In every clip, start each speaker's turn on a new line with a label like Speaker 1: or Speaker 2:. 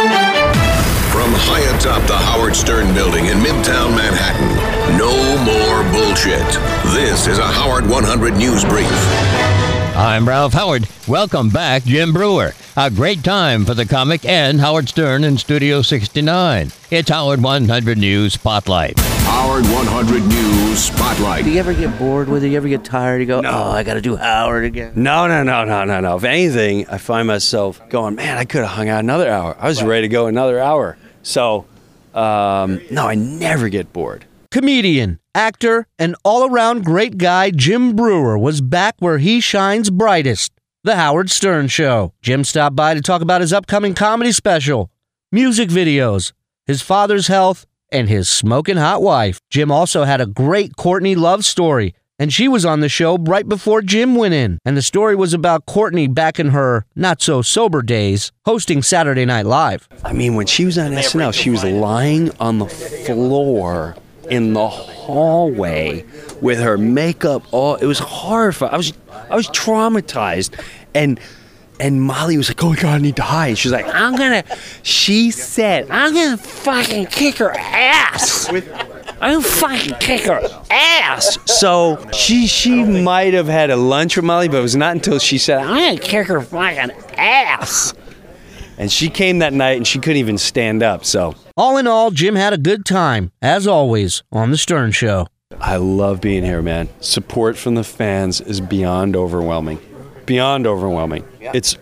Speaker 1: From high atop the Howard Stern building in Midtown Manhattan, no more bullshit. This is a Howard 100 News Brief.
Speaker 2: I'm Ralph Howard. Welcome back, Jim Breuer. A great time for the comic and Howard Stern in Studio 69. It's Howard 100 News Spotlight.
Speaker 1: Howard 100 News Spotlight.
Speaker 3: Do you ever get bored with it? You ever get tired? You go, oh, I got to do Howard again.
Speaker 4: No, no, no, no, no, no. If anything, I find myself going, man, I could have hung out another hour. I was ready to go another hour. So, um, no, I never get bored.
Speaker 5: Comedian, actor, and all around great guy Jim Breuer was back where he shines brightest The Howard Stern Show. Jim stopped by to talk about his upcoming comedy special, music videos, his father's health, and his smoking hot wife. Jim also had a great Courtney Love story, and she was on the show right before Jim went in. And the story was about Courtney back in her not so sober days hosting Saturday Night Live.
Speaker 4: I mean, when she was on SNL, she was lying on the floor in the hallway with her makeup all. It was horrifying. I was, I was traumatized, and and Molly was like, "Oh my god, I need to hide." She's like, "I'm gonna." She said, "I'm gonna fucking kick her ass." I'm gonna fucking kick her ass. So she she might have had a lunch with Molly, but it was not until she said, "I'm gonna kick her fucking ass." And she came that night and she couldn't even stand up. So
Speaker 5: All in all, Jim had a good time, as always, on The Stern Show.
Speaker 4: I love being here, man. Support from the fans is beyond overwhelming. Beyond overwhelming. It's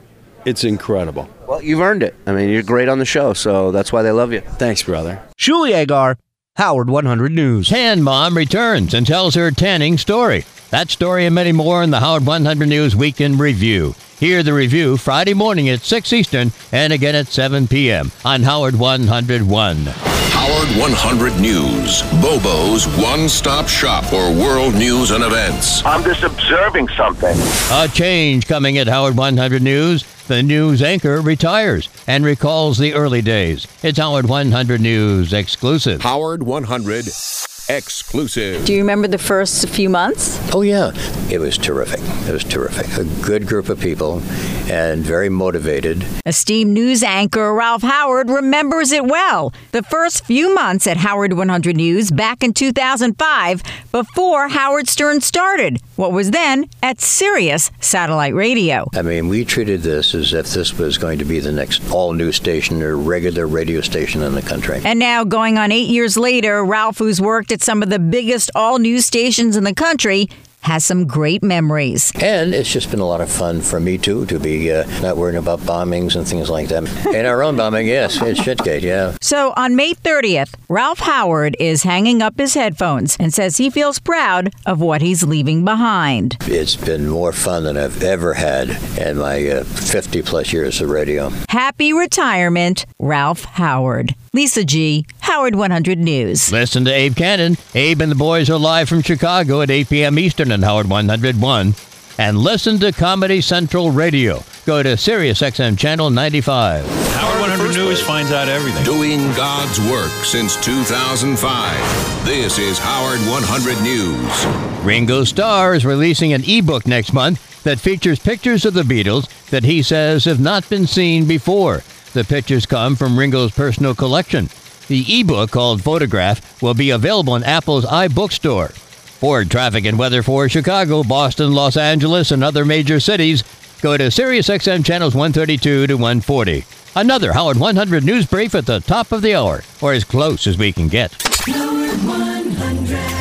Speaker 4: it's incredible.
Speaker 3: Well, you've earned it. I mean, you're great on the show, so that's why they love you.
Speaker 4: Thanks, brother.
Speaker 5: Shuli Egar, Howard 100 News.
Speaker 2: Tan Mom returns and tells her tanning story. That story and many more in the Howard 100 News Weekend Review. Hear the review Friday morning at 6 Eastern and again at 7 p.m. on Howard 101.
Speaker 1: Howard 100 News. Bobo's one stop shop for world news and events.
Speaker 6: I'm just observing something.
Speaker 2: A change coming at Howard 100 News. The news anchor retires and recalls the early days. It's Howard 100 News exclusive.
Speaker 1: Howard 100 exclusive.
Speaker 7: Do you remember the first few months?
Speaker 8: Oh, yeah. It was terrific. It was terrific. A good group of people and very motivated.
Speaker 7: Esteemed news anchor Ralph Howard remembers it well. The first few months at Howard 100 News back in 2005, before Howard Stern started, what was then at Sirius Satellite Radio.
Speaker 8: I mean, we treated this as if this was going to be the next all new station or regular radio station in the country.
Speaker 7: And now, going on eight years later, Ralph, who's worked at some of the biggest all news stations in the country, has some great memories.
Speaker 8: And it's just been a lot of fun for me, too, to be uh, not worrying about bombings and things like that. And our own bombing, yes, it's Shitgate, yeah.
Speaker 7: So on May 30th, Ralph Howard is hanging up his headphones and says he feels proud of what he's leaving behind.
Speaker 8: It's been more fun than I've ever had in my uh, 50 plus years of radio.
Speaker 7: Happy retirement, Ralph Howard. Lisa G., Howard 100 News.
Speaker 2: Listen to Abe Cannon. Abe and the boys are live from Chicago at 8 p.m. Eastern on Howard 101. And listen to Comedy Central Radio. Go to SiriusXM Channel 95.
Speaker 9: Howard 100 News finds out everything.
Speaker 1: Doing God's work since 2005. This is Howard 100 News.
Speaker 2: Ringo Starr is releasing an ebook next month that features pictures of the Beatles that he says have not been seen before. The pictures come from Ringo's personal collection. The ebook called Photograph will be available in Apple's iBookstore. For traffic and weather for Chicago, Boston, Los Angeles, and other major cities, go to SiriusXM channels 132 to 140. Another Howard 100 news brief at the top of the hour, or as close as we can get.
Speaker 10: Howard 100.